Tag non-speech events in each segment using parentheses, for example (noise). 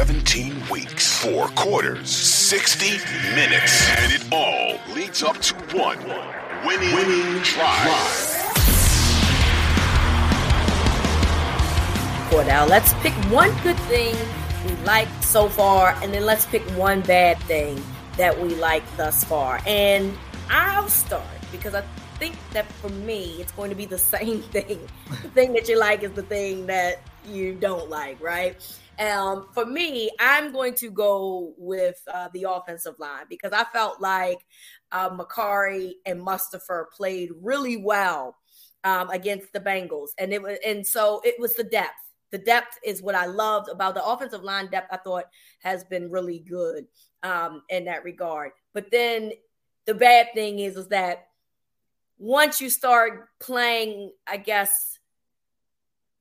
17 weeks, four quarters, 60 minutes, and it all leads up to one winning, winning drive. Now let's pick one good thing we like so far, and then let's pick one bad thing that we like thus far. And I'll start because I think that for me, it's going to be the (laughs) same thing. the thing that you like is the thing that you don't like, right? Um, for me, I'm going to go with uh, the offensive line because I felt like uh, Mekari and Mustipher played really well um, against the Bengals, and it was, and so it was the depth. The depth is what I loved about the offensive line depth. I thought has been really good um, in that regard. But then the bad thing is, is that once you start playing, I guess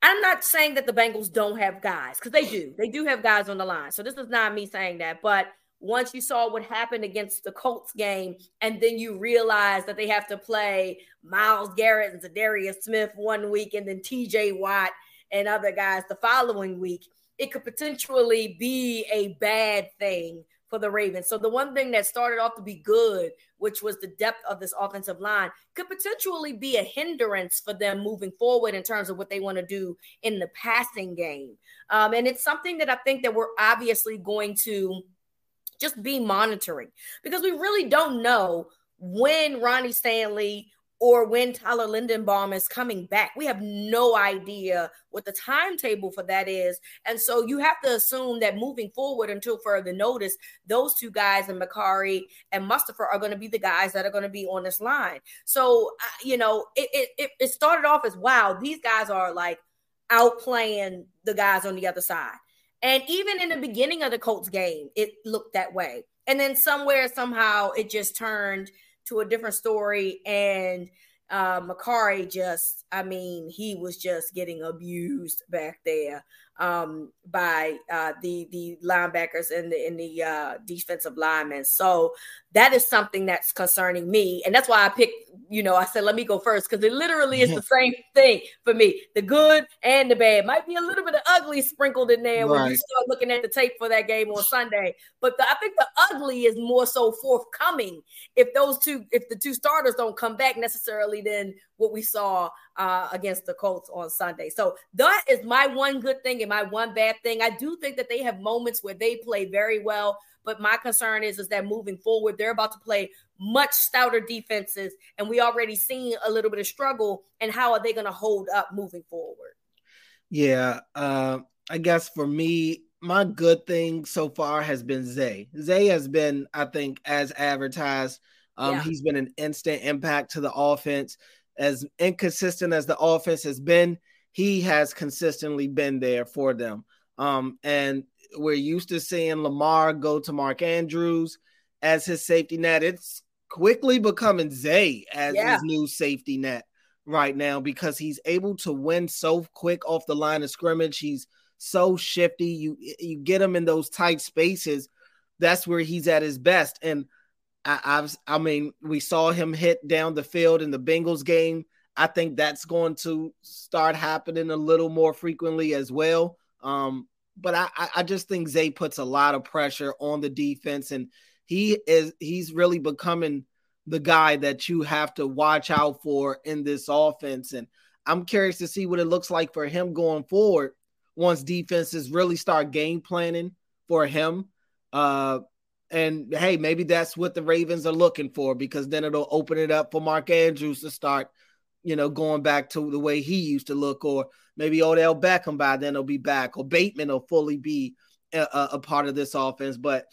I'm not saying that the Bengals don't have guys because they do. They do have guys on the line. So this is not me saying that. But once you saw what happened against the Colts game, and then you realize that they have to play Myles Garrett and Za'Darius Smith one week, and then TJ Watt and other guys the following week, it could potentially be a bad thing for the Ravens. So the one thing that started off to be good, which was the depth of this offensive line, could potentially be a hindrance for them moving forward in terms of what they want to do in the passing game. Um, and it's something that I think that we're obviously going to just be monitoring because we really don't know when Ronnie Stanley or when Tyler Linderbaum is coming back. We have no idea what the timetable for that is. And so you have to assume that moving forward until further notice, those two guys and Mekari and Mustipher are going to be the guys that are going to be on this line. So, uh, you know, it, it, it started off as wow, these guys are like outplaying the guys on the other side. And even in the beginning of the Colts game, it looked that way. And then somewhere, somehow, it just turned – to a different story. And uh, Mekari just, I mean, he was just getting abused back there um, by uh, the the linebackers and the in the uh, defensive linemen. So that is something that's concerning me, and that's why I picked. You know, I said let me go first because it literally is the (laughs) same thing for me. The good and the bad might be a little bit of ugly sprinkled in there right. when you start looking at the tape for that game on Sunday. But the, I think the ugly is more so forthcoming if those two, if the two starters don't come back necessarily, then what we saw uh, against the Colts on Sunday. So that is my one good thing and my one bad thing. I do think that they have moments where they play very well, but my concern is is that moving forward, they're about to play much stouter defenses, and we already seen a little bit of struggle. And how are they going to hold up moving forward? Yeah, uh, I guess for me, my good thing so far has been Zay. Zay has been, I think, as advertised. Um, yeah. He's been an instant impact to the offense as inconsistent as the offense has been, he has consistently been there for them. Um, and we're used to seeing Lamar go to Mark Andrews as his safety net. It's quickly becoming Zay as yeah. his new safety net right now because he's able to win so quick off the line of scrimmage. He's so shifty. You you get him in those tight spaces. That's where he's at his best. And I, I've, I mean, we saw him hit down the field in the Bengals game. I think that's going to start happening a little more frequently as well. Um, but I, I just think Zay puts a lot of pressure on the defense, and he is he's really becoming the guy that you have to watch out for in this offense. And I'm curious to see what it looks like for him going forward once defenses really start game planning for him. Uh, and hey, maybe that's what the Ravens are looking for because then it'll open it up for Mark Andrews to start, you know, going back to the way he used to look, or maybe Odell Beckham by then will be back, or Bateman will fully be a, a part of this offense. But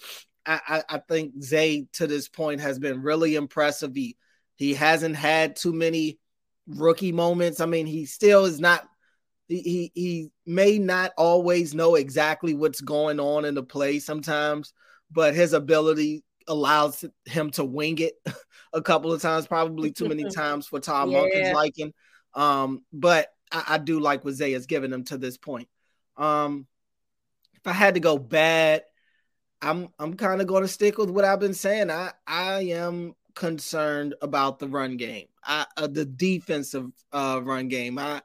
I, I, think Zay to this point has been really impressive. He he hasn't had too many rookie moments. I mean, he still is not. He he may not always know exactly what's going on in the play sometimes but his ability allows him to wing it (laughs) a couple of times, probably too many (laughs) times for Tom yeah. Liking. Um, but I, I, do like what Zay has given him to this point. Um, if I had to go bad, I'm I'm kind of going to stick with what I've been saying. I I am concerned about the run game, I, uh, the defensive uh, run game. I,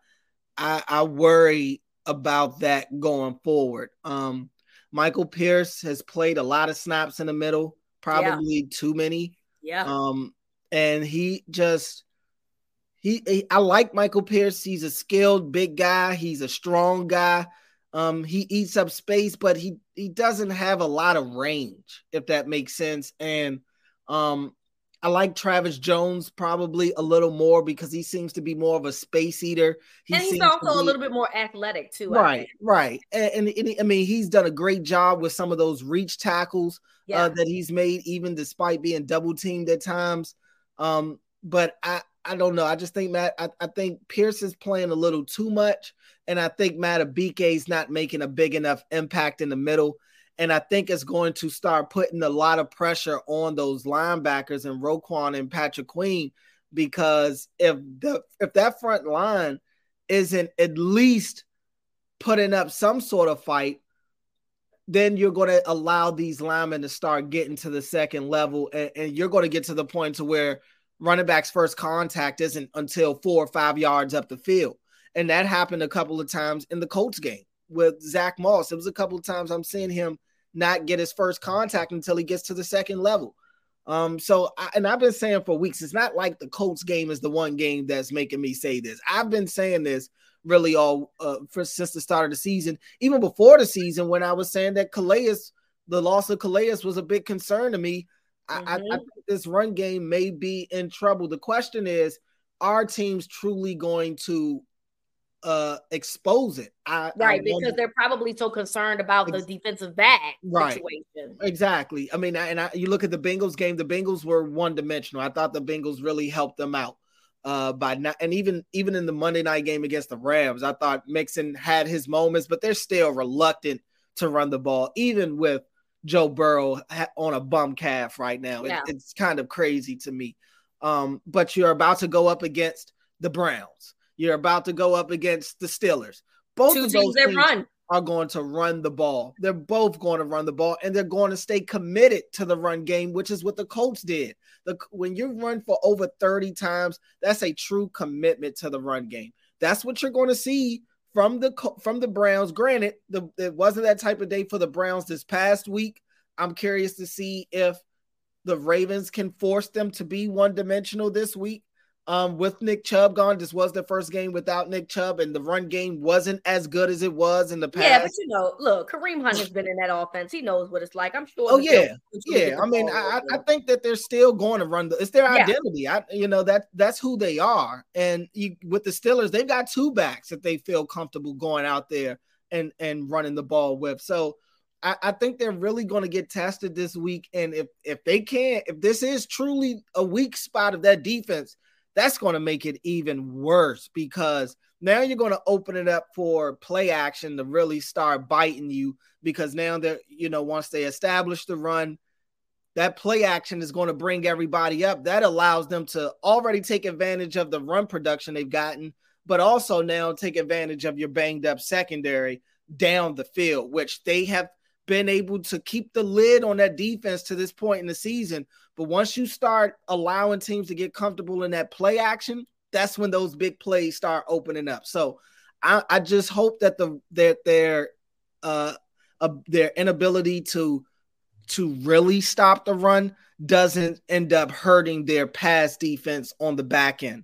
I I worry about that going forward. Um, Michael Pierce has played a lot of snaps in the middle, probably yeah. too many. Yeah. Um, and he just he, he, I like Michael Pierce. He's a skilled big guy. He's a strong guy. Um, he eats up space, but he he doesn't have a lot of range, if that makes sense. And um, I like Travis Jones probably a little more because he seems to be more of a space eater. He and he's also be, a little bit more athletic too. Right, right. And, and, and, I mean, he's done a great job with some of those reach tackles uh, yeah. uh, that he's made, even despite being double teamed at times. Um, but I, I don't know. I just think Matt. I, I think Pierce is playing a little too much, and I think Madubuike is not making a big enough impact in the middle. And I think it's going to start putting a lot of pressure on those linebackers and Roquan and Patrick Queen because if the if that front line isn't at least putting up some sort of fight, then you're going to allow these linemen to start getting to the second level, and, and you're going to get to the point to where running back's first contact isn't until four or five yards up the field. And that happened a couple of times in the Colts game with Zach Moss. It was a couple of times I'm seeing him not get his first contact until he gets to the second level. Um, so I, and I've been saying for weeks, it's not like the Colts game is the one game that's making me say this. I've been saying this really all uh, for since the start of the season, even before the season, when I was saying that Calais, the loss of Calais was a big concern to me Mm-hmm. I, I, mm-hmm. think this run game may be in trouble. The question is, are teams truly going to uh expose it? I, right, because they're probably so concerned about the defensive back right. situation. Exactly. I mean, and I, you look at the Bengals game. The Bengals were one dimensional. I thought the Bengals really helped them out uh by not and even even in the Monday night game against the Rams, I thought Mixon had his moments, but they're still reluctant to run the ball, even with Joe Burrow on a bum calf right now. Yeah. It, it's kind of crazy to me. Um, but you're about to go up against the Browns. You're about to go up against the Steelers. Both Two of those teams run. are going to run the ball. They're both going to run the ball, and they're going to stay committed to the run game, which is what the Colts did. The when you run for over 30 times, that's a true commitment to the run game. That's what you're going to see from the from the Browns. Granted, the it wasn't that type of day for the Browns this past week. I'm curious to see if the Ravens can force them to be one dimensional this week um, with Nick Chubb gone. This was the first game without Nick Chubb, and the run game wasn't as good as it was in the past. Yeah, but you know, look, Kareem Hunt has been in that offense. He knows what it's like. I'm sure. Oh yeah, yeah. I mean, I, I, think that they're still going to run the. It's their yeah. identity. I, you know, that that's who they are. And you, with the Steelers, they've got two backs that they feel comfortable going out there and and running the ball with. So. I, I think they're really going to get tested this week, and if if they can't, if this is truly a weak spot of that defense, that's going to make it even worse because now you're going to open it up for play action to really start biting you because now they're, you know, once they establish the run, that play action is going to bring everybody up. That allows them to already take advantage of the run production they've gotten, but also now take advantage of your banged up secondary down the field, which they have been able to keep the lid on that defense to this point in the season. But once you start allowing teams to get comfortable in that play action, that's when those big plays start opening up. So I, I just hope that the that their uh, uh their inability to to really stop the run doesn't end up hurting their pass defense on the back end